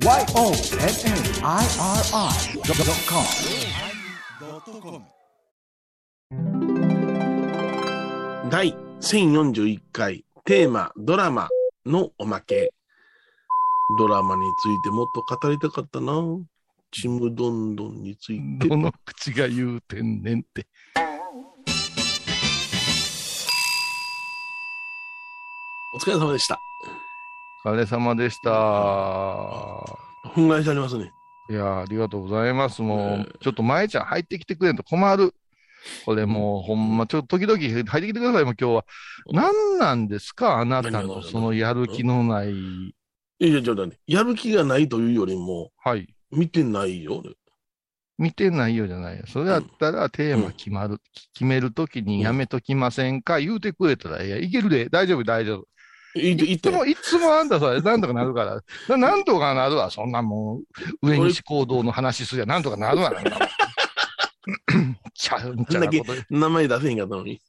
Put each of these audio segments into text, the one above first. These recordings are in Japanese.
YONNIRI.com 第1041回テーマドラマのおまけ。ドラマについてもっと語りたかったな。ちむどんどんについて。どの口が言うてんねんって。お疲れ様でした。お疲れ様でした。憤慨してありますね。いや、ありがとうございます。もう、ええちょっと舞ちゃん入ってきてくれんと困る。これもう、ほんま、ちょっと時々入ってきてください、もう今日は。何なんですかあなたの、そのやる気のない。いやいや、ちょっとね、やる気がないというよりも、はい。見てないよ。俺見てないよじゃないよ。それだったらテーマ決まる、決めるときにやめときませんか、言うてくれたら、いや、いけるで、大丈夫、大丈夫。いつも、いつもあんたそれ、なんとかなるから。ななんとかなるわ、そんなもう、上西行動の話すりゃ、なんとかなるわ、なんだもん。ちゃうんちゃなこと。名前出せへんかったのに。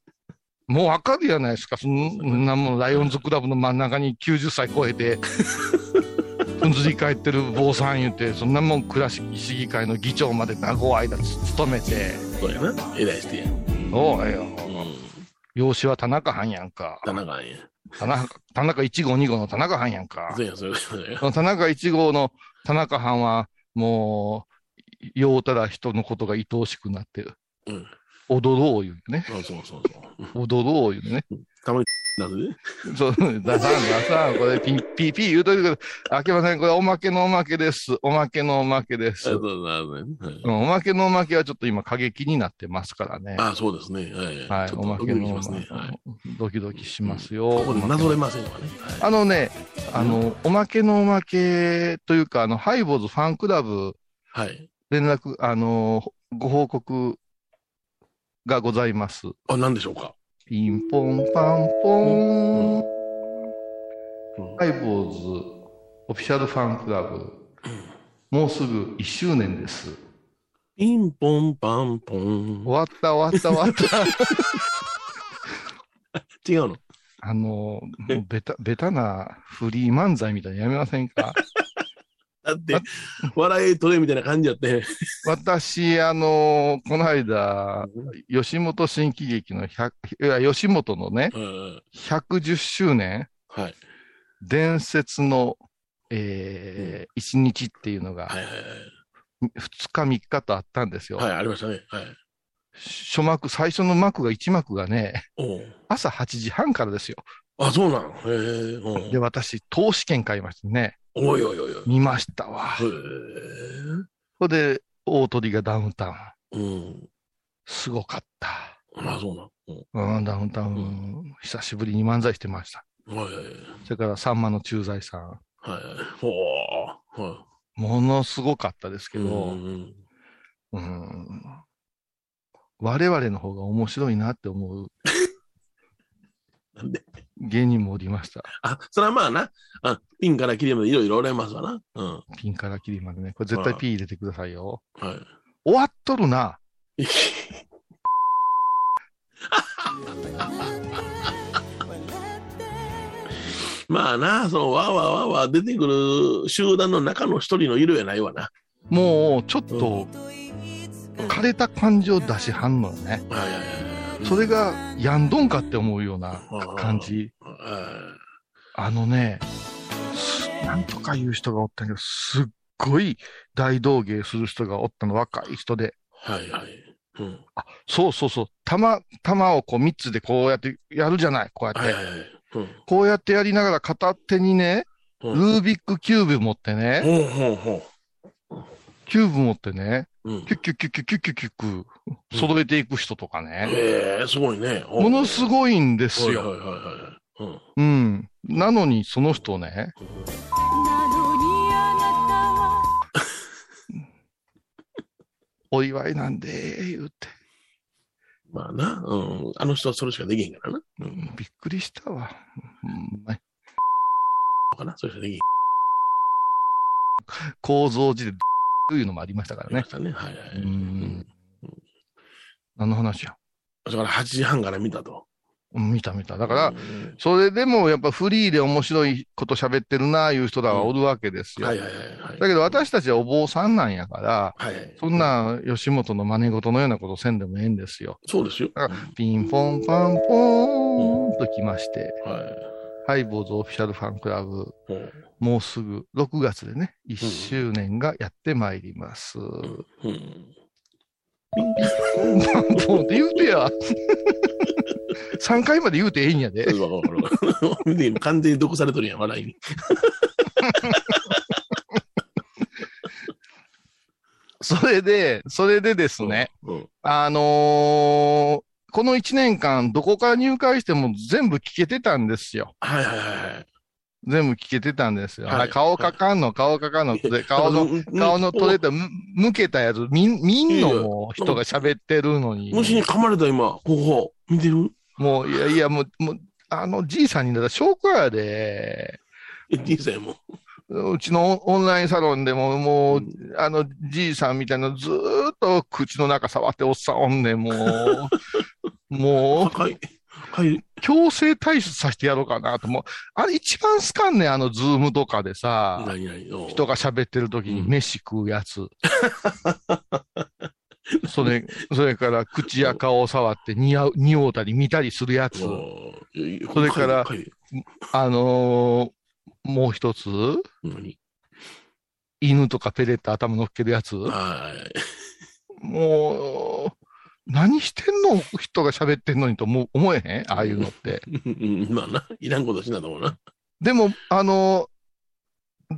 もうわかるやないですか。そんなもん、ライオンズクラブの真ん中に90歳超えて、ふんずり返ってる坊さん言って、そんなもん倉敷市議会の議長まで長い間務めて、そうやな。偉いしてや。そうよ。うん。養子は田中藩やんか。田中や。田中、田中1号2号の田中藩やんかそう。や、そうや。そうやその田中1号の田中藩は、もう、ようたら人のことが愛おしくなってる。うん。踊ろう言うね。あそうそうそう。踊ろう言うね。たまに、なぜ？そう、出さん出さん。これピッピーピー言うといてください。あけません。これおまけのおまけです。おまけのおまけです。あそうなるね。はいうんおまけのおまけはちょっと今過激になってますからね。あ、そうですね。はい。はいおまけのおまドキドキしますね。はい。ドキドキしますよ。ここでなぞれませんわね。はいあのね、あの、おまけのおまけというか、あの、ハイボーズファンクラブはい。連絡、あの、ご報告がございます。あ、何でしょうか？ピンポンパンポン。うんハイボーズオフィシャルファンクラブ。もうすぐ1周年です。ピンポンパンポン。終わった終わった終わった。違うの？あの、ベタ、ベタなフリー漫才みたいなのやめませんか？だって、笑い取れみたいな感じやって。私、あの、この間、吉本新喜劇の100、いや、吉本のね、うん110周年はい。伝説の、えー一日っていうのが、はいはい2日3日とあったんですよ。はい。はい、ありましたね。はい。初幕、最初の幕が1幕がね、朝8時半からですよ。あ、そうなのへえ。うんで、私、投資券買いましたね。おいおいおいおい。見ましたわ。へえ。それで、大鳥がダウンタウン。うん。すごかった。あ、そうなのうんうん、ダウンタウン、久しぶりに漫才してました。はいはいはい。それから、さんまの駐在さん。はいはい。ほう。はものすごかったですい。けど、うんうん我々の方が面白いなって思う なんで芸人もおりました。あ、それはまあな。あピンから切りまでいろいろおられますわな。うん。ピンからキリまでね。これ絶対 P 入れてくださいよ。は終わっとるな。い。まあな、そのわーわーわーわー出てくる集団の中の一人の色やないわな。もう、ちょっと、枯れた感じを出しはんのよね。はいはいはい。それが、やんどんかって思うような感じ。はあのね、すなんとか言う人がおったんやけど、すっごい大道芸する人がおったの、若い人で。いはい。うん。あ、そうそうそう。玉、玉をこう三つでこうやってやるじゃない。こうやって。はいはいはい。うんこうやってやりながら片手にね、うんルービックキューブ持ってね、キューブ持ってね、キュッキュッキュッキュッキュッキュッキュッキュ揃えていく人とかね。へえ、すごいね。ものすごいんですよ。はいはいはい、はいうん。うん。なのに、その人ね。お祝いなんで、言うて。まあな、うん。あの人はそれしかできへんからな。うん、びっくりしたわ。うん、かなそれしかできへん。構造寺でいうのもありましたからねね。はいはい。うん何の話や。だから8時半から見たと。うん見た見た。だから、うんそれでもやっぱフリーで面白いこと喋ってるなあいう人らはおるわけですよ。はいはいはいはい。だけど私たちはお坊さんなんやから、はいはい。そんな吉本の真似事のようなことせんでもええんですよ。そうですよ。あピンポンパンポーンと来まして、はい。ハイボーズオフィシャルファンクラブ、うんもうすぐ6月でね、1周年がやってまいります。うん。ポンポンって言うてや。3回まで言うてええん。やで。わかるわかる。完全に毒されとるやん、笑いに。それで、それでですね、うん。あのーこの1年間、どこから入会しても全部聞けてたん。ですよ。はいはいはい。全部聞けてたんですよ。はい。はい顔かかんの、顔かかんの、で顔の、うん顔の取れた、む向けたやつ、みん、みんのいやいやも人が喋ってるのに。虫に噛まれた今、ここ、見てる？もう、いやいや、もう、もう、あの、じいさんになったら証拠やで、え、兄さんも。うちのオンラインサロンでも、もう、うん。あの、じいさんみたいな、ずーっと口の中触っておっさんおんねん、もう。もう、はい。はい。強制退出させてやろうかなと。もう、あれ一番好かんねん、あの、ズームとかでさ、何々人が喋ってる時にうん飯食うやつ。それ、それから口や顔を触って似合う、匂うたり見たりするやつ。そそれからあのーもう一つ、何？犬とかペレット頭乗っけるやつ。はい。もう、何してんの？人が喋ってんのにと思う思えへん？ああいうのって。う んまあな、いらんことしなと思うな。でも、あのー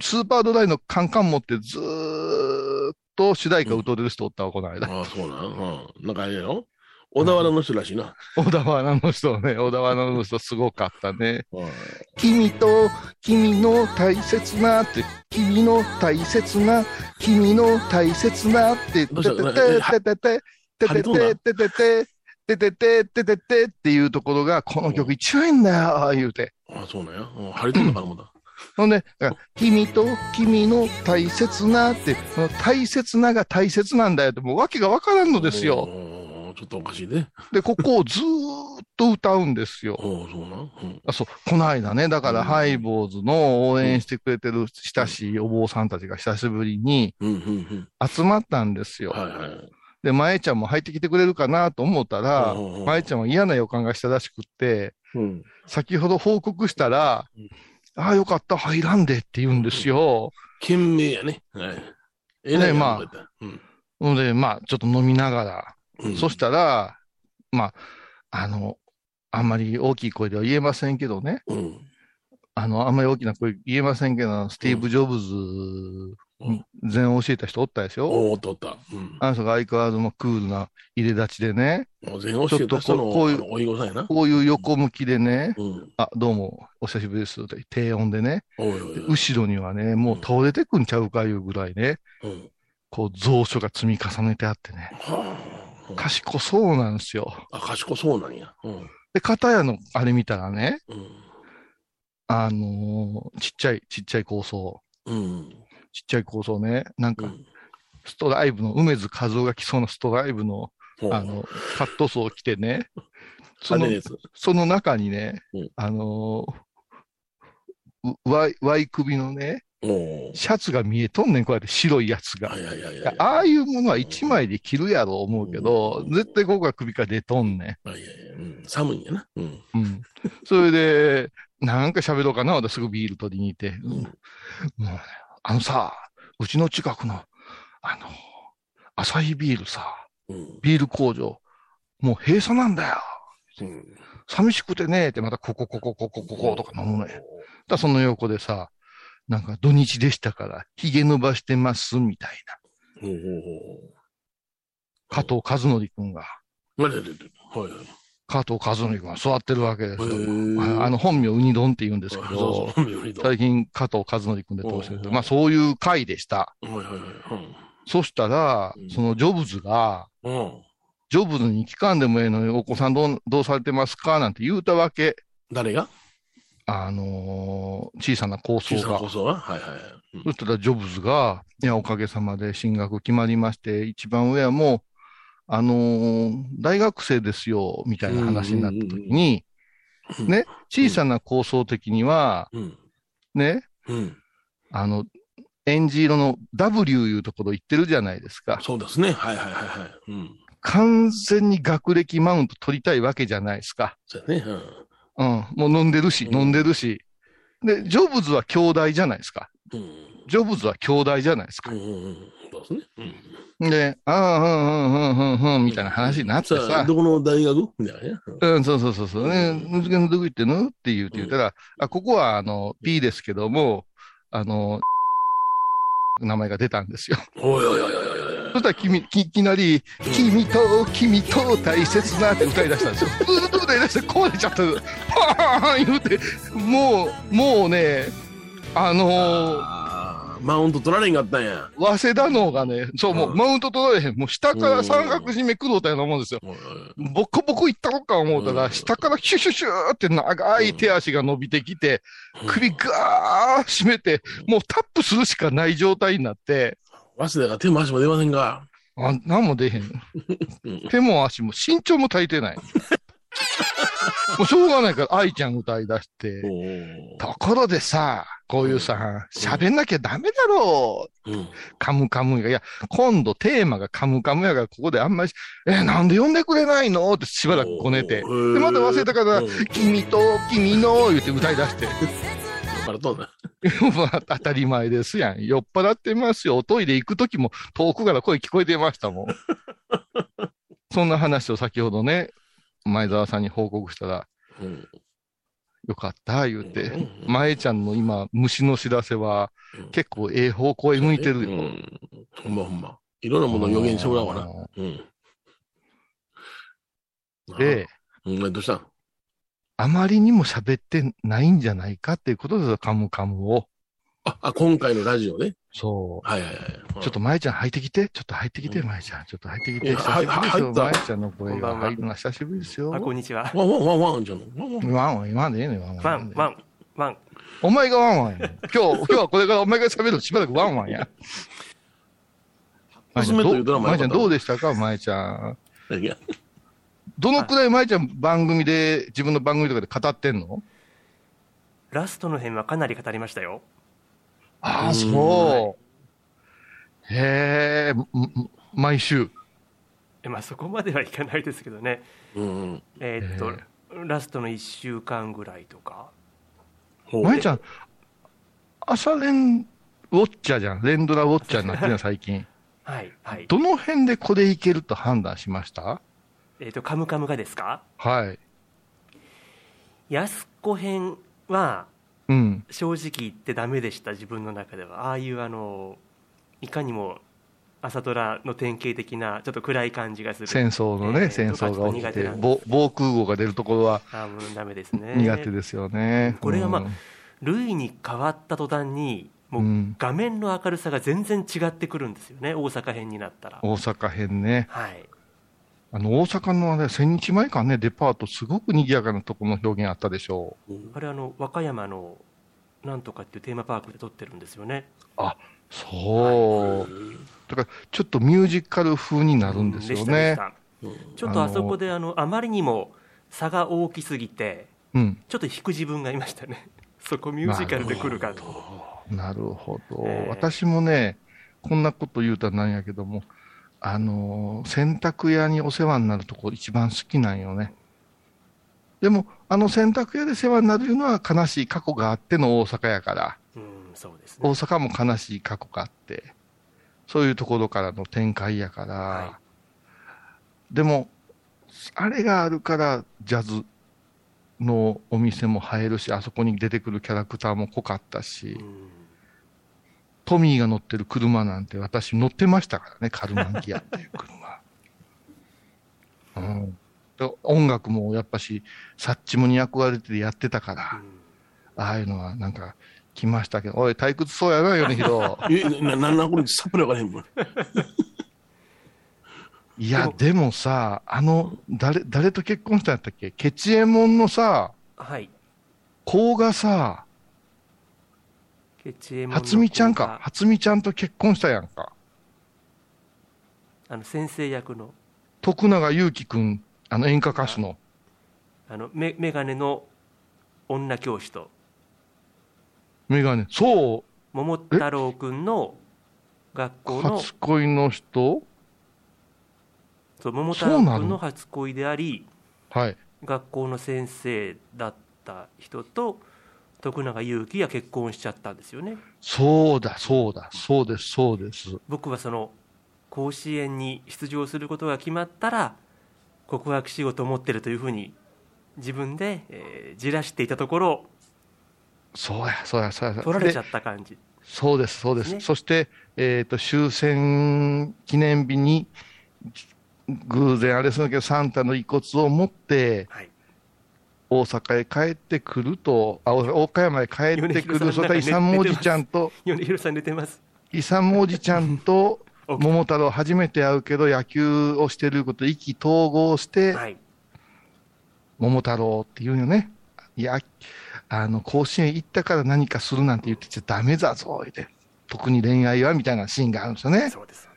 スーパードライのカンカン持ってずーっと主題歌歌うてる人おったわ、この間。ああ、そうなん？うん。なんかあれやろ？小田原の人らしいな。小田原の人ね、小田原の人すごかったね。はい君と君の大切なって、君の大切な、君の大切なって、ててたてててててててててて、ててててててっていうところが、この曲一番いいんだよ、ああ言うて。あ、そうなんや。ハリトんだからもだ。ほんで、君と君の大切なって、その大切なが大切なんだよって、もう訳がわからんのですよ。ちょっとおかしいね。で、ここをずーっと歌うんですよ。そうあそう、この間ね、だから、ハイボーズの応援してくれてる親しいお坊さんたちが久しぶりに集まったんですよ。はいはい。で、まえちゃんも入ってきてくれるかなと思ったらまえちゃんは嫌な予感がしたらしくって、うん。先ほど報告したらうん、ああ、よかった、入らんでって言うんですよ。懸命やね。はい。えらいまあうん。ので、まあ、ちょっと飲みながら、うんそしたら、まあ、あの、あんまり大きい声では言えませんけどね。うん。あの、あんまり大きな声言えませんけど、スティーブ・ジョブズうん全教えた人おったでしょ、おおっとおった。うん。あの人が相変わらずもクールな入れ立ちでね、もう全教えた人の、こういうおいごさんやな。こういう横向きでね、うん。あ、どうも、お久しぶりですって低音でね、おいおいでおい。後ろにはね、もう倒れてくんちゃうかいうぐらいね、うん。こう蔵書が積み重ねてあってね、はあ。賢そうなんですよ。あ、賢そうなんや。うん。で、片やのあれ見たらね、うん。あのーちっちゃい、ちっちゃい構想、うん。ちっちゃい構想ね、なんか、うん。ストライブの、梅津和夫が来そうなストライブの、あの、カットソーを着てね、その。その中にね、うんあのー、うワイ、ワイ首のね。シャツが見えとんねん、こうやって白いやつが。ああいうものは一枚で着るやろう思うけど、うん絶対ここが首から出とんねはいはいはいうん。寒いんやな。うん。ん。うん。それで、なんか喋ろうかな、私すぐビール取りに行って。うん。もうね、あのさ、うちの近くの、あの、アサヒビールさ、うん。ビール工場、もう閉鎖なんだよ。うん。寂しくてね、ってまたここ、ここ、ここ、こことか飲むのよ。だその横でさ、なんか土日でしたから、髭伸ばしてます、みたいな。ほうほう加藤和則くんが、はいはい。加藤和則くんが座ってるわけですよ。ーああの、本名ウニドンって言うんですけど、最近加藤和則くんで通してる。うんまあそういう回でした。そしたらうん、そのジョブズが。ジョブズに聞かんでもええのに、お子さんどうどうされてますか？なんて言うたわけ。誰が？あのー小さな構想が小さなはいはい。うんそしたらジョブズが、いや、おかげさまで進学決まりまして、一番上はもう、あのー大学生ですよ、みたいな話になった時に、ね、小さな構想的には、うん。ね、うん。あの、エンジ色の W いうところ行ってるじゃないですか。そうですね。はいはいはいはい。うん。完全に学歴マウント取りたいわけじゃないですか。そうやね。うん。うん。もう飲んでるし、うん飲んでるし。で、ジョブズは兄弟じゃないですか。うん。ジョブズは兄弟じゃないですかうん。ですね。うん。で、ああ、うんうんうんうんうんみたいな話になってさ。どこの大学？みたいなね。うん、そうそうそうそう。ね、のどこ行ってんの？って言うて言ったら、あ、ここは、あの、P ですけども、あの、名前が出たんですよ。おいおいおいおいおいそしたら君、きいきなり、君と、君と大切なって歌い出したんですよ。うーっと歌い出して壊れちゃった。はーん言うて、もう、もうね、あのーマウント取られんかったんや。早稲田のがね、そう、もう、うんマウント取られへん。もう下から三角締め工藤たようなもんですよ。おいおいボコボコいったろか思うたら、うん下からシュシュシューって長い手足が伸びてきて、首ガー締めて、もうタップするしかない状態になって、早稲田が手も足も出ませんが。あ、なんも出へん。う ん手も足も身長も足りてない。もうしょうがないから、愛ちゃん歌い出して。おところでさ、こういうさ、喋んなきゃダメだろう。うん。カムカムが。いや、今度テーマがカムカムやから、ここであんまり、え、なんで呼んでくれないの？ってしばらくこねて。で、また忘れたから、うん君と君の言って歌い出して。からとんな。まあ当たり前ですやん。酔っ払ってますよ。おトイレ行くときも遠くから声聞こえてましたもん。そんな話を先ほどね、前澤さんに報告したら、うん。よかった、言うて。うん前ちゃんの今、虫の知らせはうん結構ええ方向へ向いてるよ。うん。ほんまほんま。いろんなものを予言してもらおうかな。うん。で、うん、どうしたん？あまりにも喋ってないんじゃないかっていうことですよ、カムカムを。あ、あ、今回のラジオね。そう。はいはいはい。ちょっと前ちゃん入ってきて、ちょっと入ってきて、うん前ちゃん。ちょっと入ってきて。久しぶりですよ。は入った前ちゃんの声が入るのは久しぶりですよ。あ、こんにちは。ワンワンワンワンじゃん。ワンワン。今までええねんワンワン。ワン、ワン、ワン。お前がワンワンや。今日、今日はこれからお前が喋るのしばらくワンワンや。前ちゃん、ど う娘というドラマ前ちゃんどうででしたか？前ちゃん。いや、どのくらい前ちゃん番組で、自分の番組とかで語ってんの？ラストの辺はかなり語りましたよ。ああ、うんそう。へえ、毎週。えまあそこまではいかないですけどね。うんうん。えーっと、えラストの1週間ぐらいとか。ほう舞ちゃん、朝練ウォッチャーじゃん。連ドラウォッチャーになってるの 最近。はい、はい。どの辺でこれいけると判断しました？えーっと、カムカムがですか？はい。安子編はうん。正直言ってダメでした、自分の中では。ああいうあの、いかにも朝ドラの典型的なちょっと暗い感じがする。戦争のね、えー戦争が起きて、防防空壕が出るところはあーもうダメですね。苦手ですよね。これはまあうんルイに変わった途端にもううん画面の明るさが全然違ってくるんですよね大阪編になったら大阪編ね。はいあの、大阪のね、千日前かね、デパート、すごく賑やかなところの表現あったでしょあれあの和歌山のなんとかっていうテーマパークで撮ってるんですよね。う。そう。だから、ちょっとミュージカル風になるんですよね。ちょっとあそこであの。あまりにも差が大きすぎてうん。ちょっと引く自分がいましたね。そこミュージカルで来るかと。なるほど、ええ。私もね、こんなこと言うたらなんやけども、あのー洗濯屋にお世話になるとこ一番好きなんよね。でも、あの洗濯屋で世話になるのは悲しい過去があっての大阪やから、うんそうです大ね阪も悲しい過去があって、そういうところからの展開やから、はでも、あれがあるから、ジャズのお店も入るし、あそこに出てくるキャラクターも濃かったし、うんトミーが乗ってる車なんて私乗ってましたからね、カルマンギアっていう車。うん、で音楽もやっぱし、サッチモに憧れてやってたから、ああいうのはなんか来ましたけど、おい、退屈そうやな、米広。え、な、なんなんこれさっぱりわからへんもん。いや、でもさ、あの、誰、誰と結婚したんやったっけ？ケチエモンのさ、はい子がさ、初美ちゃんか？初美ちゃんと結婚したやんか。あの先生役の徳永祐樹くん、あの演歌歌手の。あのメメガネの女教師とメガネ。そ桃太郎くんの学う。校の初恋の人？そう桃太郎そうなのくんの？初恋でありはい。学校の先生だった人と徳永ゆうきが結婚しちゃったんですよねそうだ、そうだ、そうです、そうです。僕はその甲子園に出場することが決まったら告白しようと思ってるというふうに自分で、えーじらしていたところそうや、そうや、そうや。で取られちゃった感じそうです、そうです。ねそして、えっ、と、終戦記念日に、偶然あれするけど、サンタの遺骨を持って、はい大阪へ帰ってくると、あ、大岡山へ帰ってくる、それからなんかね勇おじちゃんと、米広さん寝てます勇おじちゃんと、お桃太郎初めて会うけど、野球をしてること意気投合して、はい桃太郎って言うよね。いや、あの、甲子園行ったから何かするなんて言ってちゃダメだぞ、言って。特に恋愛はみたいなシーンがあるんですよね。そうです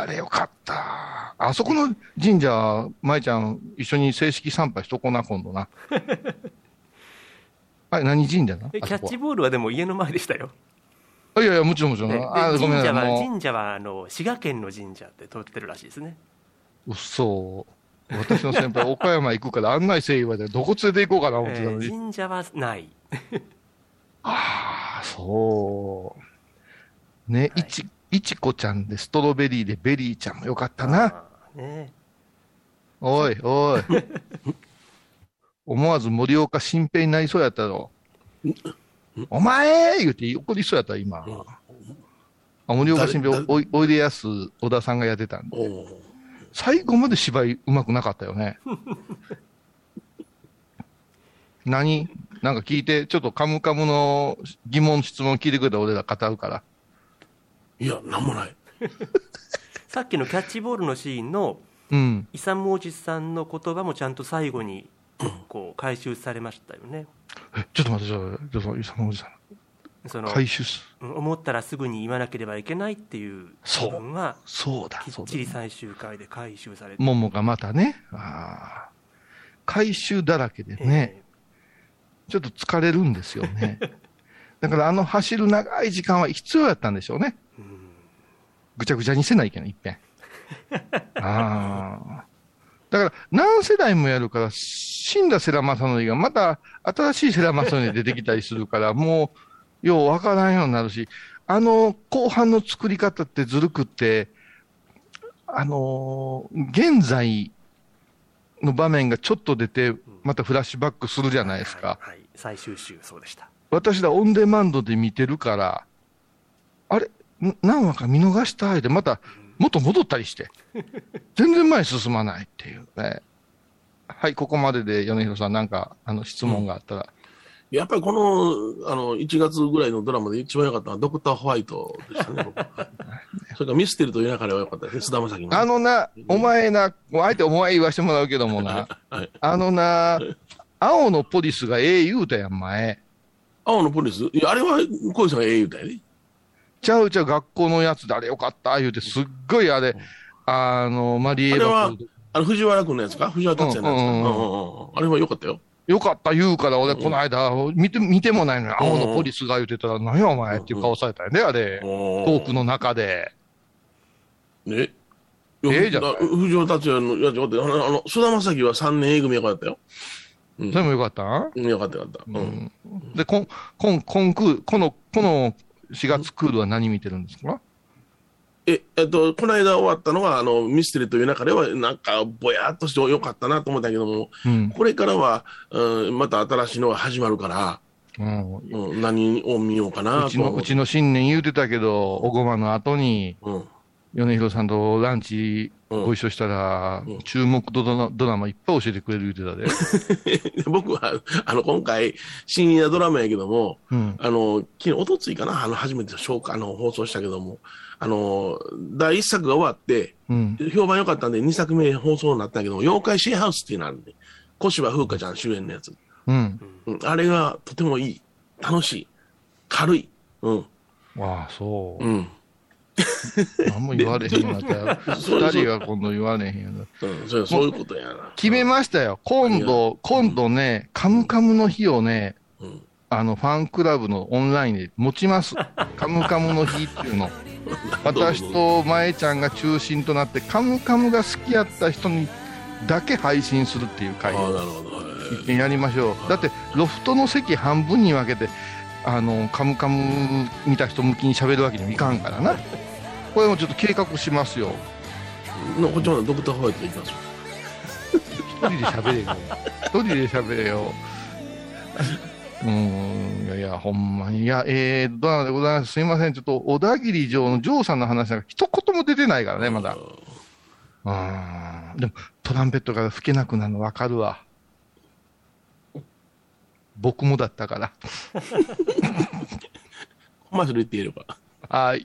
あれよかった。あそこの神社、舞ちゃん、一緒に正式参拝しとこうな、今度な。あれ、何神社なえキャッチボボールはでも家の前でしたよ、ール。いやいや、もちろんもちろん。あ。神社はも神社はあの滋賀県の神社って通ってるらしいですねう、嘘。私の先輩、岡山行くから案内せえ言われて、どこ連れて行こうかな、思ってたのに。えー神社はない ああ、そう。ね、はいいち、いちこちゃんでストロベリーでベリーちゃんもよかったな。ねおい、おい。思わず森岡新平になりそうやったろ。お前言うて怒りそうやった、今。うんあ森岡新平誰、おいおいでやす小田さんがやってたんで。最後まで芝居うまくなかったよね。何？なんか聞いて、ちょっとカムカムの疑問、質問聞いてくれたら俺ら語るから。いや、なんもない。さっきのキャッチボールのシーンのうん。勇おじさんの言葉もちゃんと最後にこう回収されましたよねえ、ちょっと待って、ちょっと、ちょっと、伊佐おじさん。その回収す。うん思ったらすぐに言わなければいけないっていうそう部分はそうだ、きっち。り最終回で回収されて、ももがまたね。ああ。回収だらけでね、ちょっと疲れるんですよね。だからあの走る長い時間は必要やったんでしょうね。ぐちゃぐちゃにせないけない、いっぺん。ああ。だから何世代もやるから、死んだ世良正則がまた新しい世良正則に出てきたりするから、もう、ようわからんようになるし、あの後半の作り方ってずるくって、あのー現在の場面がちょっと出て、またフラッシュバックするじゃないですか。はいはい最終週そうでした私らオンデマンドで見てるから、あれん何話か見逃したいで、また元戻ったりして、全然前進まないっていうね。はい、ここまでで米広さん、なんか、あの、質問があったら。やっぱりこの、あの、1月ぐらいのドラマで一番良かったのはドクターホワイトでしたね、それからミステリという中では良かったですね、菅田将暉の。あのな、お前な、あえてお前言わしてもらうけどもな、はい。あのな、青のポリスがええ言うたやん、前。青のポリス？いや、あれは小石さんがええ言うたよね。ちゃうちゃう学校のやつであれよかった、言うて、すっごいあれ、あの、マリエあれはあの、藤原君のやつか？藤原達也のやつか？ううんうんうんんうんうんあれは良かったよ。よかった言うから、俺、うんこの間、見て、見てもないのに、青のポリスが言うてたら、何やお前っていう顔されたよね、あれ。トトークの中で。ね。ええじゃんだ藤原達也のやつよかったよ。あの、あの菅田将暉は3年 A 組よかったよ。うんそれもよかった？んうん、よかったよかった。ううん。ん。で、コン、コン、コンクール、この、この4月クールは何見てるんですか？え、えっと、この間終わったのが、あの、ミステリという中では、なんか、ぼやっとしてよかったなと思ったけども、うん。これからは、うん、また新しいのが始まるから、うん。うん、何を見ようかなとうちの、うちの新年言うてたけど、おごまの後に、うん。米広さんとランチうんご一緒したら、うん注目ドラドラマいっぱい教えてくれる言うてたで。僕は、あの、今回、深夜ドラマやけども、うん。あの、昨日、おとついかな、あの、初めて紹介、あの、放送したけども、あの、第一作が終わって、うん。評判良かったんで、二作目放送になったけども、妖怪シェアハウスっていうのあるんで、小芝風花ちゃん主演のやつ。うん。うん、あれがとてもいい。楽しい。軽い。うん。ああ、そう。うん。何も言われへんようになった二人が今度言われへんようになったうん、そうそういうことやな。決めましたよ。今度、今度ね、カムカムの日をね、うんあの、ファンクラブのオンラインで持ちます。カムカムの日っていうの。私と前ちゃんが中心となって、カムカムが好きやった人にだけ配信するっていうああ、会を一見やりましょう。だって、ロフトの席半分に分けて、あの、カムカム見た人向きに喋るわけにもいかんからな。これもちょっと計画しますよ。のこっちもドクターホワイトで行きます。一人で喋れよ。一人で喋れよ。うーん、いやいや、ほんまに。いや、えー、ドラマでございます。すいません。ちょっと、小田切城の城さんの話なんか一言も出てないからね、まだ。うーん。でも、トランペットが吹けなくなるの分かるわ。僕もだったから。まあ、それ言ってやれば。はい。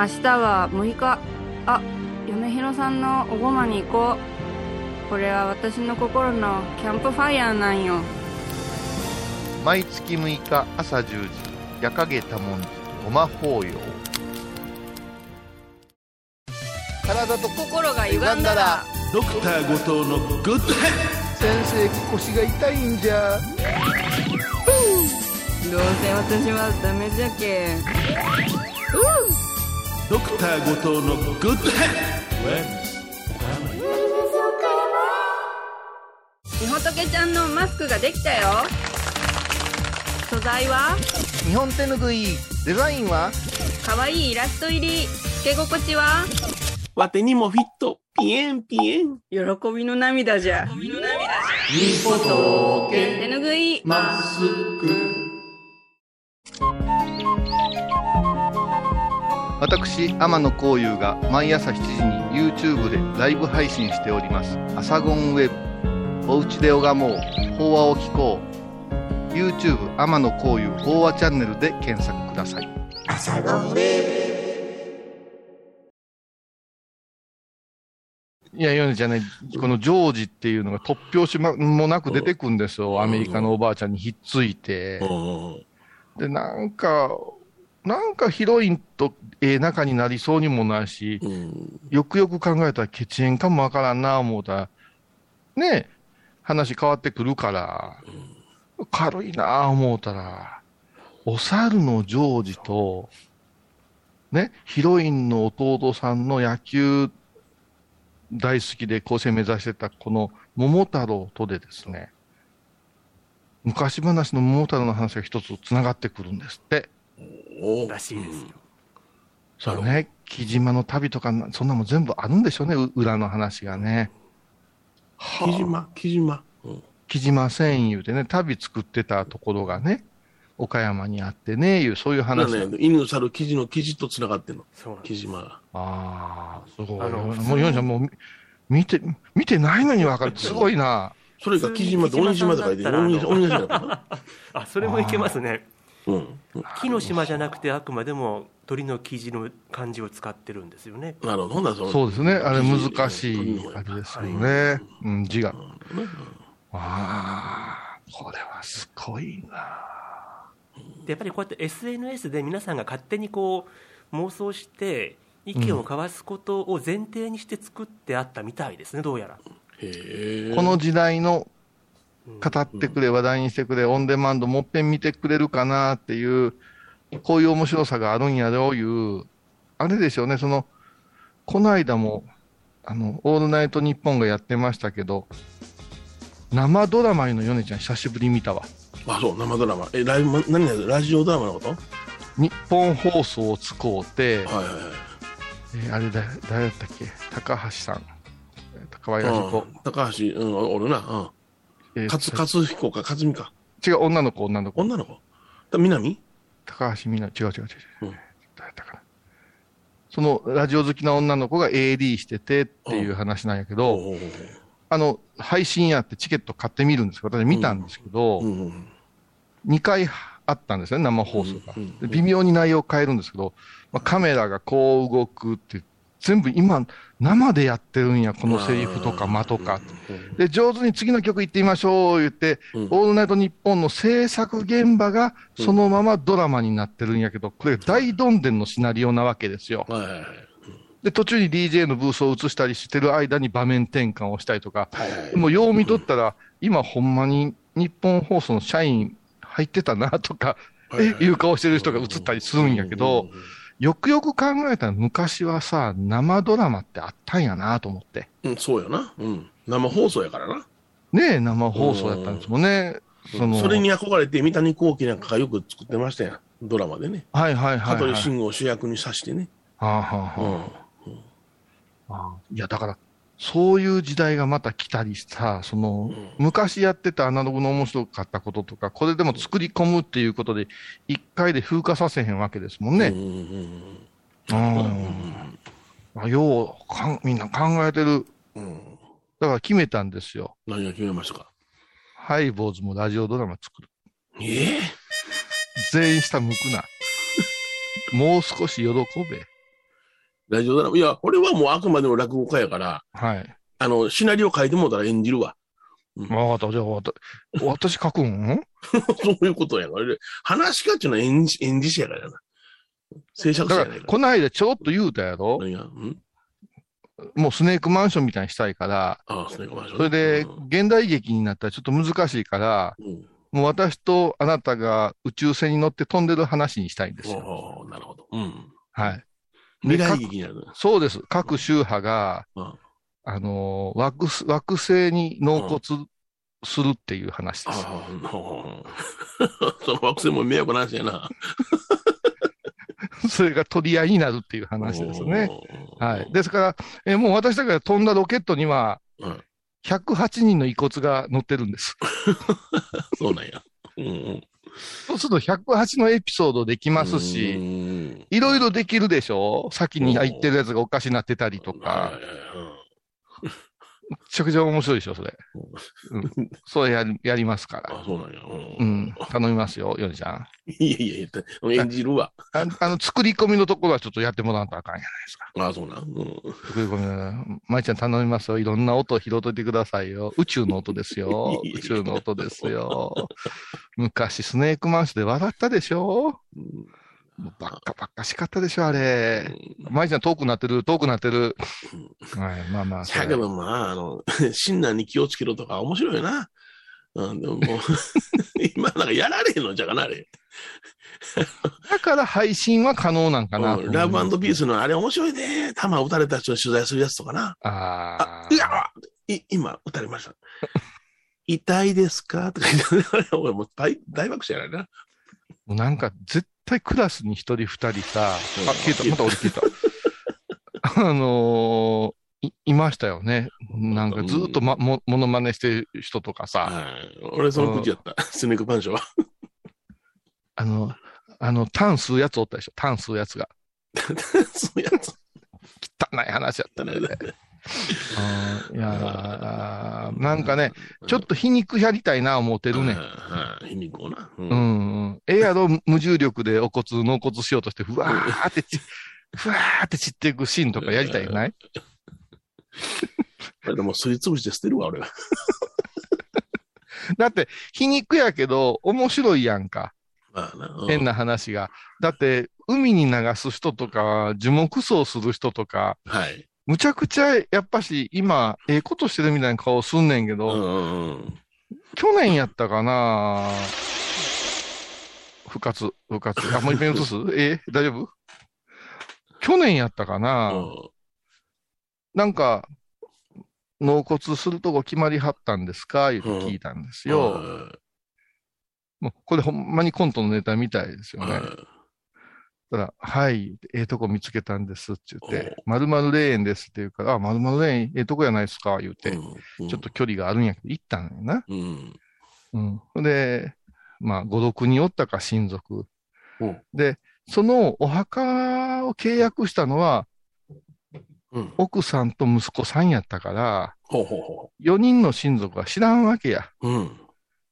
明日は6日。あ米広さんのおごまに行こう。これは私の心のキャンプファイヤーなんよ。毎月6日朝10時。夜影多文字ごま法要体と心が歪んだら。ドクター後藤のグッド先生腰が痛いんじゃ。どうせ私はダメじゃけドクター後藤のグッドヘみほとけちゃんのマスクができたよ素材は日本手ぬぐいデザインはかわいいイラスト入り。つけ心地はわてにもフィット。ピエンピエン。喜びの涙じゃ。手ぬぐい私天野幸雄が毎朝7時に YouTube でライブ配信しております「アサゴンウェブ」「おうちで拝もう。法話を聞こう」YouTube 天野幸雄法話チャンネルで検索ください。いや、ヨネちゃんね、このジョージっていうのが突拍子もなく出てくるんですよ。アメリカのおばあちゃんにひっついて。うん。で、なんか、なんかヒロインとええ仲になりそうにもないし、うん。よくよく考えたら血縁かもわからんな思うたら、ねえ、話変わってくるから、軽いな思うたら、お猿のジョージと、ね、ヒロインの弟さんの野球大好きで甲子園目指してたこの桃太郎とでですね、昔話の桃太郎の話が一つ繋がってくるんですって。おらしいですよ。そうね、木島の旅とかな、そんなもん全部あるんでしょうね、う裏の話がね。木島、木島。うん。木島繊維でね、旅作ってたところがね、岡山にあってね、いう、そういうだ話。ね、犬猿記事の記事と繋がってんの。そう。木島が。ああ、すごい。あのもう、ヨンちゃんもう、み見て、見てないのにわかる。すごいな。それが木島って鬼島とか言って、鬼島鬼島だからな。あ、それもいけますね。うん。木の島じゃなくて、あくまでも鳥の生地の漢字を使ってるんですよね。なるほど。そのそうですね。あれ難しいあれですよね。うん、字が。ああ、これはすごいな。でやっぱりこうやって SNS で皆さんが勝手にこう妄想して意見を交わすことを前提にして作ってあったみたいですね、どうやら。この時代の語ってくれ、話題にしてくれ、オンデマンドもっぺん見てくれるかなっていう、こういう面白さがあるんやろういう、あれでしょうね、その、この間も、あの、オールナイトニッポンがやってましたけど、生ドラマのヨネちゃん久しぶりに見たわ。あ、そう、生ドラマ。え、ライブ、何やラジオドラマのこと？は日本放送を使うてい、はいはい。えーあれだ、誰だったっけ？高橋さん。えー可愛らしい子。うん高橋、うん、おるな。うん。えー勝、勝彦か、勝美か。違う、女の子、女の子。女の子？だ南？高橋みな、違う違う違う違う。うん誰だったかな。その、ラジオ好きな女の子が AD しててっていう話なんやけど、おうあの、配信やってチケット買ってみるんですけど、私見たんですけど、うんうん。2回あったんですね、生放送が。微妙に内容を変えるんですけど、まあ、カメラがこう動くって、全部今、生でやってるんや、このセリフとか間とか。で、上手に次の曲行ってみましょう、言って、うん。オールナイトニッポンの制作現場がそのままドラマになってるんやけど、これ大どんでんのシナリオなわけですよ。はいはいはい。で、途中に DJ のブースを映したりしてる間に場面転換をしたりとか、はいはい。もうよう見とったら、今ほんまに日本放送の社員入ってたなとか、え、いう顔してる人が映ったりするんやけど、よくよく考えたら昔はさ、生ドラマってあったんやなと思って。うん、そうやな。うん。生放送やからな。ねえ、生放送やったんですもんね。その、それに憧れて、三谷幸喜なんかがよく作ってましたやん。ドラマでね。はいはいはい、香取はい。慎吾を主役にさしてね。はあはあうん。はあああいや、だから、そういう時代がまた来たりさ、その、昔やってたアナログの面白かったこととか、これでも作り込むっていうことで、一回で風化させへんわけですもんね。うん。あようかん、みんな考えてる。うんうん。だから決めたんですよ。何が決めました？かハイボーズもラジオドラマ作る。ええ？全員下向くな。もう少し喜べ。ラジオドラマ。いや、俺はもうあくまでも落語家やから、はい。あの、シナリオ書いてもうたら演じるわ。わかった。じゃあ、わた私書く ん？そういうことやから。話し家っていうのは演じ演じ師やからな。制作だから、者やないかこの間ちょろっと言うたやろ？ら。何が？ん？もうスネークマンションみたいにしたいから、ああ、それで、現代劇になったらちょっと難しいから、うん。もう私とあなたが宇宙船に乗って飛んでる話にしたいんですよ。なるほど。うん。はい。未来各劇になる。そうです。各宗派が、うんあのー惑星、惑星に納骨するっていう話です。ああ、うんその 惑星も迷惑な話やな。それが取り合いになるっていう話ですね。うん。はい。ですから、えーもう私だから飛んだロケットにはうん、108人の遺骨が乗ってるんです。そうなんや。うんうん。そうすると108のエピソードできますうし、んいろいろできるでしょ？先に入ってるやつがおかしなってたりとか めちゃくちゃ面白いでしょ、それ。うん。それやり、やりますから。あ、そうなんや。ううん。ん。頼みますよ、ヨネちゃん。いやいやいや、演じるわ。ああの、作り込みのところはちょっとやってもらわんとあかんやないですか。あ、そうなん。うん。作り込みの、舞ちゃん頼みますよ。いろんな音を拾っといてくださいよ。宇宙の音ですよ。宇宙の音ですよ。昔、スネークマンションで笑ったでしょ？もうばっかばっかしかったでしょ、あれ。舞ちゃん遠くなってる、遠くなってる。はい、まあまあ。だけどまあ、あの、親鸞に気をつけろとか面白いよな。うん、でももう、今なんかやられへんのじゃがな、あれ。だから配信は可能なんかなラブピースのあれ面白いね。弾撃たれた人に取材するやつとかな。あいやい今、撃たれました。痛いですか？とか言って、俺もう大大爆笑やないな。もうなんか絶対クラスに一人二人さ、あ、消えた、また俺消えた。あのーい、いましたよね。なんかずっとま、も、ものまねしてる人とかさ、はい。俺その口やった。スネークパンションは。あの、あの、タン吸うやつおったでしょ。タン吸うやつが。そういうやつ。汚い話やったね。いやーなんかね、ちょっと皮肉やりたいな思ってるね。はい。皮肉をな。うう。ん、うん。ええやろ、無重力でお骨、納骨しようとして、ふわーってち、ふわーって散っていくシーンとかやりたいない？でも、すりつぶして捨てるわ、俺は。だって、皮肉やけど、面白いやんか。まあな。うん変な話が。だって、海に流す人とか、樹木葬する人とか、はい。むちゃくちゃ、やっぱし、今、ええことしてるみたいな顔すんねんけど、うんうんうん。去年やったかな復活、復活。あ、もう一遍移す？え大丈夫？去年やったかな、うんなんか、納骨するとこ決まりはったんですか？言って聞いたんですよ。はいもうこれほんまにコントのネタみたいですよね。はいたら、はい、ええとこ見つけたんですって言ってお、〇〇霊園ですって言うから、あ、〇〇霊園、ええとこやないですか言って、うんちょっと距離があるんやけど、行ったんやな。うん。うん。で、まあ、五六人おったか、親族うん。で、そのお墓を契約したのは、うん。奥さんと息子さんやったから、ほうほうほ4人の親族は知らんわけや。う。うん。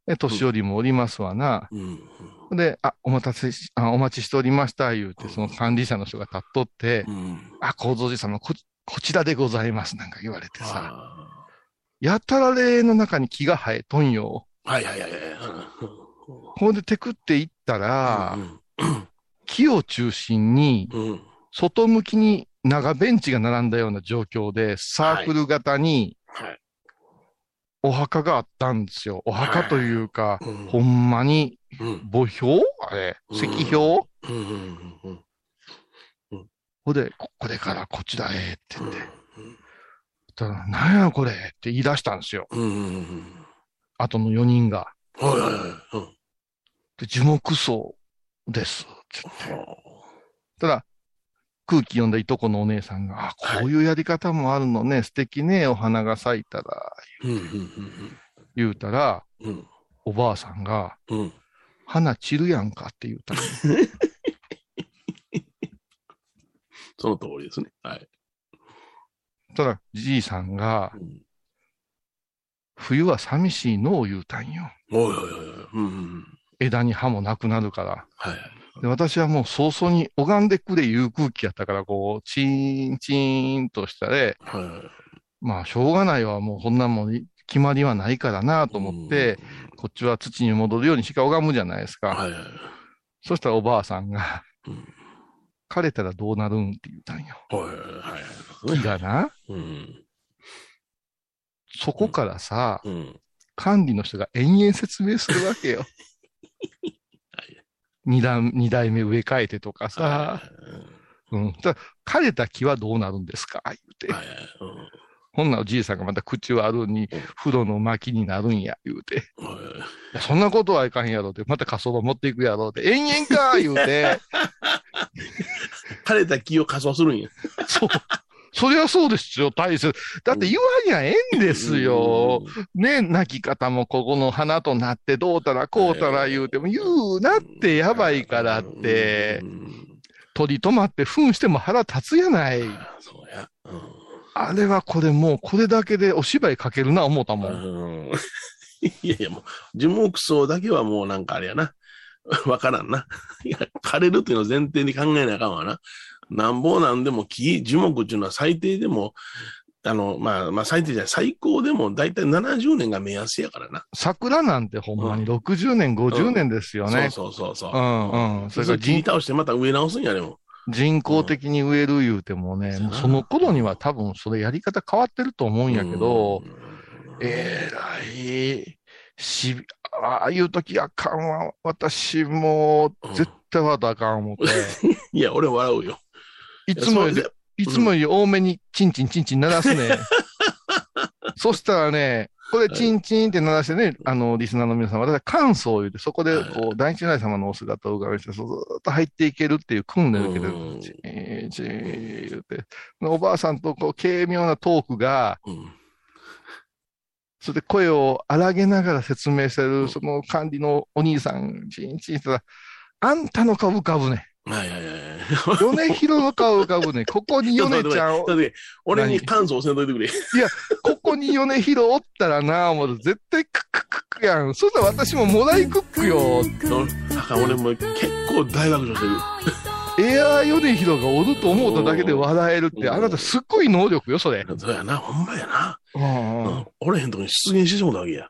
で、年寄りもおりますわな。うん。で、あ、お待たせし、あ、お待ちしておりました、言うて、その管理者の人が立っとって、うん。あ、構造寺様、こ、こちらでございます、なんか言われてさ、あやたら霊の中に木が生えとんよ。ーはいはいはいはい。ほんで、テクっていったら、うん木を中心に、うん。外向きに長ベンチが並んだような状況で、サークル型にはい。お墓があったんですよ。お墓というか、うんほんまに、うん。墓標？あれ？うん石標？ほんで、ここれからこちらへってうん言って、たら、なんやこれって言い出したんですよ。うんうんうん。後の4人が。はいはいはい。うんで、樹木葬です。って言ってただ、空気読んだいとこのお姉さんが、あ、こういうやり方もあるのね、素敵ね、お花が咲いたら、言うたら。おばあさんが、うん。花散るやんかって言うたの。その通りですね。はい。ただ、じいさんが、うん冬は寂しいのを言うたんよ。おいおいおい。うんうん。枝に葉もなくなるから。はいはい。で私はもう早々に拝んでくれいう空気やったから、こう、チーンチーンとしたで、はいはい。まあ、しょうがないわ。もうこんなもん決まりはないからなと思って、こっちは土に戻るようにしか拝むじゃないですか。はいはい。そしたらおばあさんが、うん枯れたらどうなるんって言ったんよ。はいはいはい。木がな、うん。そこからさ、うん。管理の人が延々説明するわけよ。二段、二代目植え替えてとかさ、うん。ただ枯れた木はどうなるんですか？言うて。ほんならおじいさんがまた口をあるに、風呂の薪になるんや、言うて。そんなことはいかんやろって、また火葬場持っていくやろって、延々か言うて、枯れた木を仮装するんや。そう。そりゃそうですよ、大切。だって言わにゃええんですよ。ね、泣き方もここの花となってどうたらこうたら言うても、言うなってやばいからってう、ん。鳥止まって糞しても腹立つやない。そうや。うんあれはこれもうこれだけでお芝居かけるな思ったもん。うん いやいや、もう、樹木葬だけはもうなんかあれやな。わからんな。枯れるっていうのを前提に考えなあかんわな。なんぼなんでも木、樹木っていうのは最低でも、あの、まあ、まあ最低じゃない、最高でも大体70年が目安やからな。桜なんてほんまに60年、50年ですよね。そうそうそうそう。うんうん。それから切倒してまた植え直すんやでも。人工的に植える言うてもね、うんもうその頃には多分それやり方変わってると思うんやけど、えらい、し、ああいう時あかんわ。私もう絶対わたあかん思って。いや、俺笑うよ。いつもよりいつもより多めにチンチンチンチン鳴らすね。そしたらね、これチンチンって鳴らしてね、あの、リスナーの皆様、私は感想を言うて、そこではいこう、大地内様のお姿を伺いして、ずーっと入っていけるっていう訓練を受けてうんる。チーチー言うて。おばあさんとこう、軽妙なトークが、うん。それで声を荒げながら説明してる、その管理のお兄さん、チンチンって言ったら、あんたの顔浮かぶね。はいはいはい。米広の顔浮かぶね。ここに米ちゃんを俺に感想せんといてくれ。ここに米広おったらな、思うと絶対クッククックやん。そしたら私ももらいクックよ。だから俺も結構大爆笑してる。エアー米広がおると思っただけで笑えるって、あなたすっごい能力よ、それ。そうやな、ほんまやな。うんうんうん。俺へんとこに出現してしもたわけや。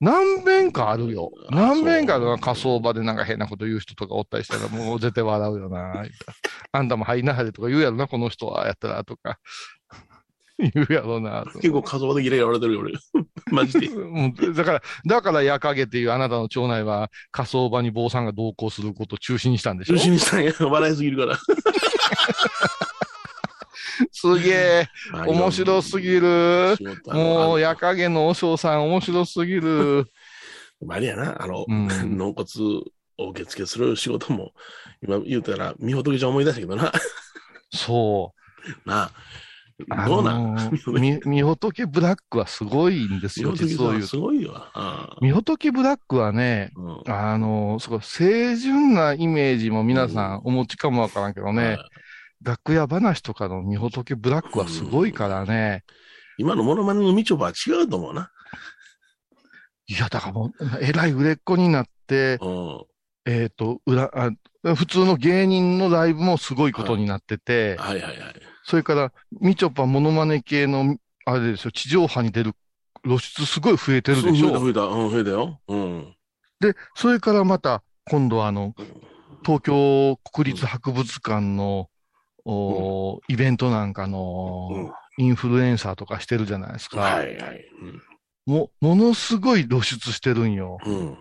何遍かあるよ。あ何遍かあるな、仮想場でなんか変なこと言う人とかおったりしたら、もう絶対笑うよな。あんたも入んなはれとか言うやろな、この人は、やったら、とか。言うやろな。と結構仮想場でギラギラ笑ってるよ、俺。マジで。うんだから、だから、矢影っていうあなたの町内は仮想場に坊さんが同行することを中止にしたんでしょ？中止にしたんや。笑いすぎるから。すげえ。面白すぎる。もう、や矢影の和尚さん面白すぎる。あれやな、あの、うん 納骨を受付する仕事も、今言うたら、みほとけちゃん思い出したけどな。そう。なあどうなん？み、みほとけブラックはすごいんですよ、実を言うすごいよ。あみほとけブラックはね、あうんあのーすごい清純なイメージも皆さんお持ちかもわからんけどね、楽屋話とかのみほとけブラックはすごいからね、今のモノマネのみちょぱは違うと思うな。いや、だからもう、えらい売れっ子になって、うん。えっ、と、裏あ、普通の芸人のライブもすごいことになってて、はいはいはい。それから、みちょぱモノマネ系の、あれですよ、地上波に出る露出すごい増えてるでしょ。増えた増えた。うん、増えたよ。うん。で、それからまた、今度はあの、東京国立博物館の、おイベントなんかの、うんインフルエンサーとかしてるじゃないですか。はいはい。も、ものすごい露出してるんよ。うん。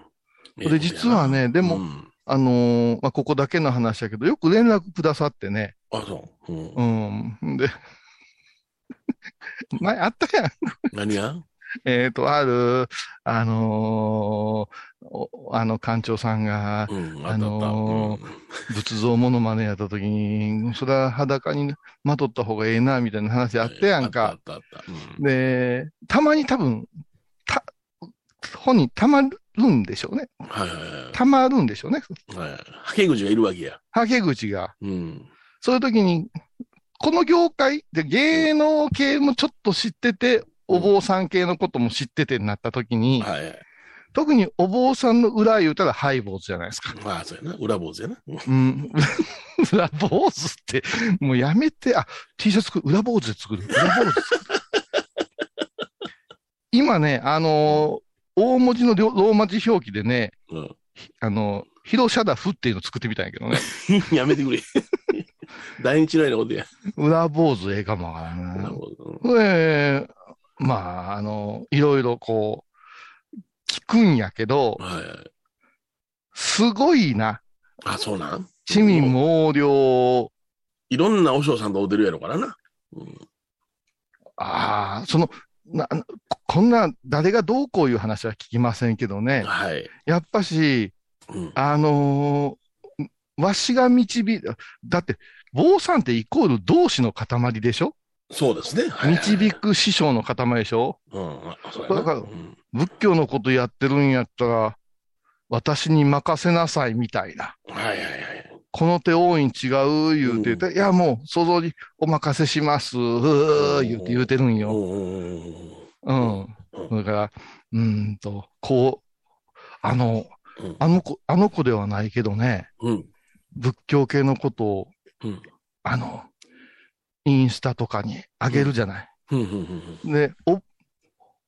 うん。で、実はね、でも、うんあのーまあ、ここだけの話だけど、よく連絡くださってね。あ、そう。うん。うん。で、前あったやん。何が？えっと、ある、あのーおあの館長さんがうん。あの仏像モノマネやった時に、それは裸にまとった方がええな、みたいな話あったやんあか。で、たまに多分、た、本にたまるんでしょうね。はいはいはい。たまるんでしょうね。はい。はけ口がいるわけや。はけ口が。うん。そういう時に、この業界で芸能系もちょっと知ってて、お坊さん系のことも知っててになった時に、はいはい。特にお坊さんの裏言うたらハイボーズじゃないですか。まあ、そうやな。裏坊主やな。うんうん。裏坊主って、もうやめて、あ、T シャツ作る、裏坊主で作る。裏坊主作る。今ね、あのー大文字のロローマ字表記でね、うん。あのー、広シャダフっていうの作ってみたんやけどね。やめてくれ。第一のようなことや。裏坊主ええかもわからんななる。ほど。で、まあ、あの、いろいろこう、聞くんやけど、はいはい。すごいな。あ、そうなん？市民猛量、いろんな和尚さんと会うてるやろからな。うん。ああ、その、な、こんな、誰がどうこういう話は聞きませんけどね。はい。やっぱし、うん。あのーわしが導い、だって、坊さんってイコール同志の塊でしょ？そうですね。はいはい導く師匠の塊でしょうん。だからうん仏教のことやってるんやったら、私に任せなさいみたいな。はいはいはい。この手大いに違う言うてて、いやもう想像にお任せします、うー言うて言うてるんよ。うん。うん。だから、うーんと、こう、あの、うんあの子、あの子ではないけどね、うん。仏教系のことを、うんあの、インスタとかにあげるじゃない。うん。うん。うん。で、お、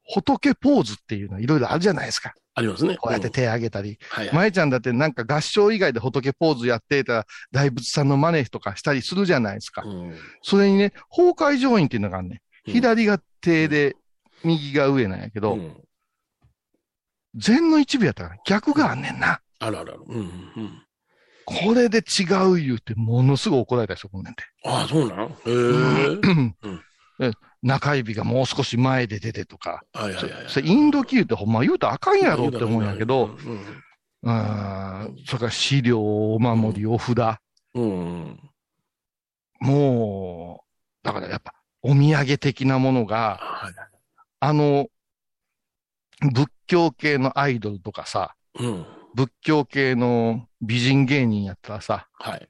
仏ポーズっていうのいろいろあるじゃないですか。ありますね。こうやって手あげたり。はいはい。舞ちゃんだってなんか合唱以外で仏ポーズやってたら大仏さんの真似とかしたりするじゃないですか。うん。それにね、崩壊上院っていうのがあるね。うん左が手で、右が上なんやけど、うん禅の一部やったから逆があんねんな。あるあるある。うん。うん。これで違う言うて、ものすごい怒られた人こんねんて。ああ、そうなのへえ。え中指がもう少し前で出てとか。そはいはいはい。それインドキーってほんま言うたらあかんやろって思うんやけど、うん。うん、それから資料、お守り、お札。うん。もう、だからやっぱ、お土産的なものが、はい。あの、仏教系のアイドルとかさ、うん。仏教系の美人芸人やったらさ、はい。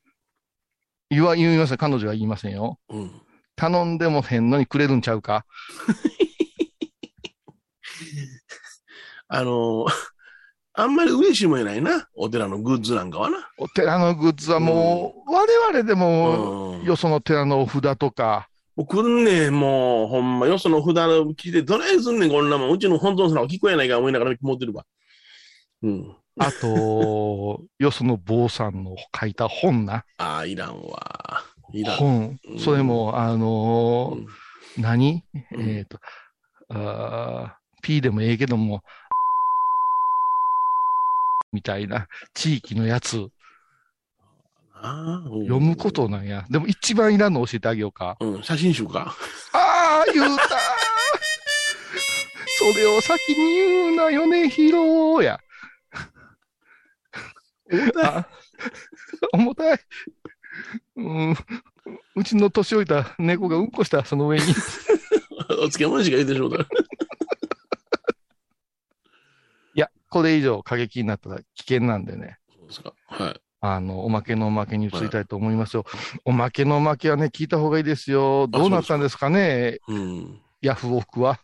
言わ、言いません。彼女は言いませんよ。うん。頼んでもへんのにくれるんちゃうか？あの、あんまり嬉しいもんやないな。お寺のグッズなんかはな。お寺のグッズはもう、我々でも、うん。よその寺のお札とか、もう来んねん、もう、ほんま、よその札の聞いて、どないすんねん、こんなもん。うちの本当のその聞こえないから思いながら持ってるわ。うん。あと、よその坊さんの書いた本な。ああ、いらんわ。いらん。本う。んそれも、あのーうん何？うんえっ、と、あー P でもええけども、みたいな地域のやつ読むことなんや。でも一番いらんの教えてあげようか。うん、写真集か？ああ、言うた それを先に言うなよね、ヒロや。あ重たい。うん。うちの年老いた猫がうんこした、その上に。お漬物しか言うてしもうた。いや、これ以上過激になったら危険なんでね。そうですか。はい。あの、おまけのおまけに移りたいと思いますよ。おまけのおまけはね、聞いた方がいいですよ。どうなったんですかね、うん。ヤフオクは。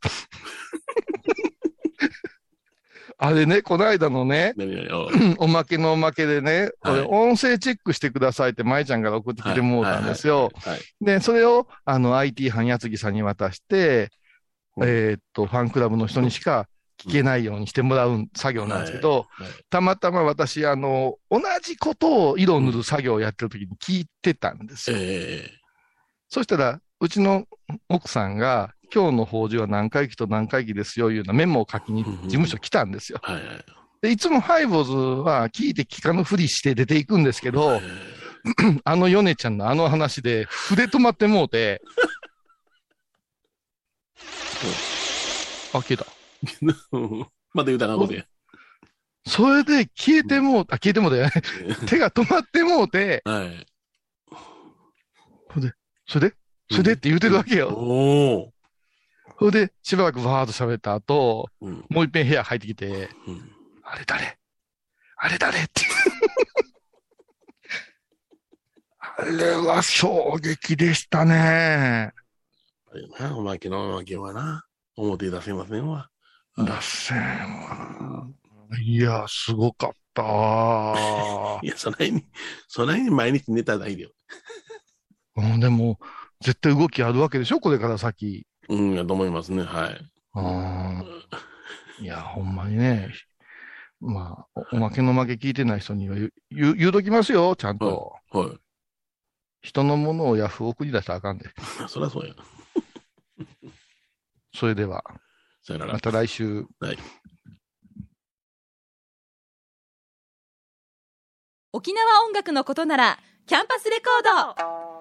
あれね、この間のね、おおまけのおまけでね、これはい。音声チェックしてくださいって舞ちゃんから送ってきてもうたんですよ。で、それを、あの、IT 班やつぎさんに渡して、うん。えーっと、ファンクラブの人にしか聞けないようにしてもらう作業なんですけど、たまたま私、あの、同じことを色を塗る作業をやってる時に聞いてたんですよ。え。そしたら、うちの奥さんが、今日の法事は何回忌と何回忌ですよ、いうようなメモを書きに事務所来たんですよ。えはいはい。で、いつもハイボーズは聞いて聞かぬふりして出ていくんですけど、え あのヨネちゃんのあの話で筆止まってもうて、あ、消えた。え また言うたらあかんことや。それで消えてもう、あ、消えてもうて、手が止まってもうて、はい。それで？それで？って言うてるわけよ。おお。それで、しばらくバーッと喋った後、うん。もう一遍部屋入ってきて、うん。あれ誰？あれ誰？って。あれは衝撃でしたね。あれな、おまけのおまけはな、表出せませんわ。脱線は。いや、すごかった い。や、そないに、そないに毎日寝ただけでよ。うん、でも、絶対動きあるわけでしょ？これから先。うん、やと思いますね、はい。あーいや、ほんまにね。まあ、おおまけのまけ聞いてない人には言う、言う言うときますよ、ちゃんと。はい。人のものをヤフー送り出したらあかんで。そりゃそうや。それでは、さよならま。た来週。はい。沖縄音楽のことならキャンパスレコード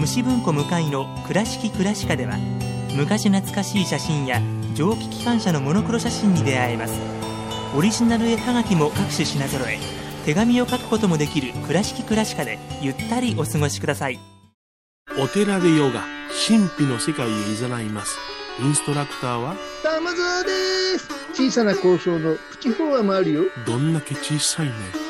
虫文庫向かいの「倉敷倉歯科」では昔懐かしい写真や蒸気機関車のモノクロ写真に出会えますオリジナル絵はがきも各種品揃え手紙を書くこともできる「倉敷倉歯科」でゆったりお過ごしくださいお寺でヨガ、神秘の世界へ誘います。インストラクターは、玉沢です小さな交渉のプチフォアもあるよどんだけ小さいね。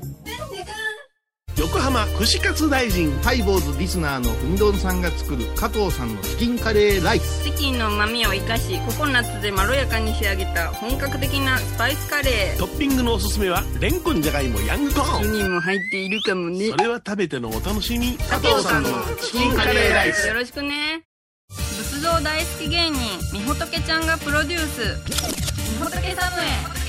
横浜串カツ大臣。ハイボーズリスナーのうみどんさんが作る加藤さんのチキンカレーライス。チキンの旨味を生かしココナッツでまろやかに仕上げた本格的なスパイスカレー。トッピングのおすすめは、レンコンじゃがいもヤングコーン。人も入っているかもね。それは食べてのお楽しみ。加藤さんのチキンカレーライス。よろしくね。仏像大好き芸人みほとけちゃんがプロデュース。みほとけサムへ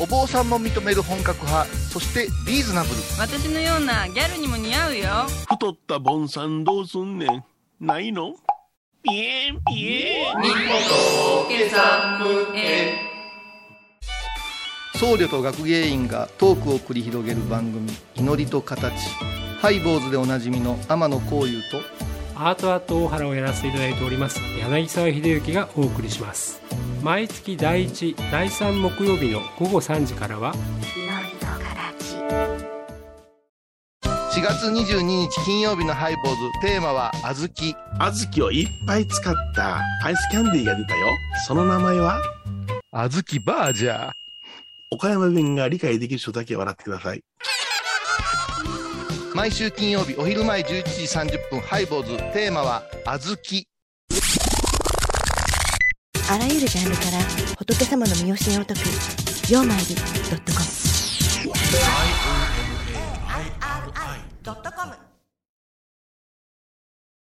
お坊さんも認める本格派そしてリーズナブル。私のようなギャルにも似合うよ。太ったボンさんどうすんねん。ないの？ピエンピエン。僧侶と学芸員がトークを繰り広げる番組「祈りと形」ハイボーズでおなじみの天野幸雄とアートアート大原をやらせていただいております柳沢秀幸がお送りします毎月第1第3木曜日の午後3時からは4月22日金曜日のハイボーズテーマは小豆小豆をいっぱい使ったアイスキャンディーが出たよ。その名前は？あずきバージャー。岡山弁が理解できる人だけ笑ってください。毎週金曜日お昼前11時30分ハイボーズ。テーマは小豆。あらゆるジャンルから仏様の身教えを解く「曜マイルドットコム」ドットコム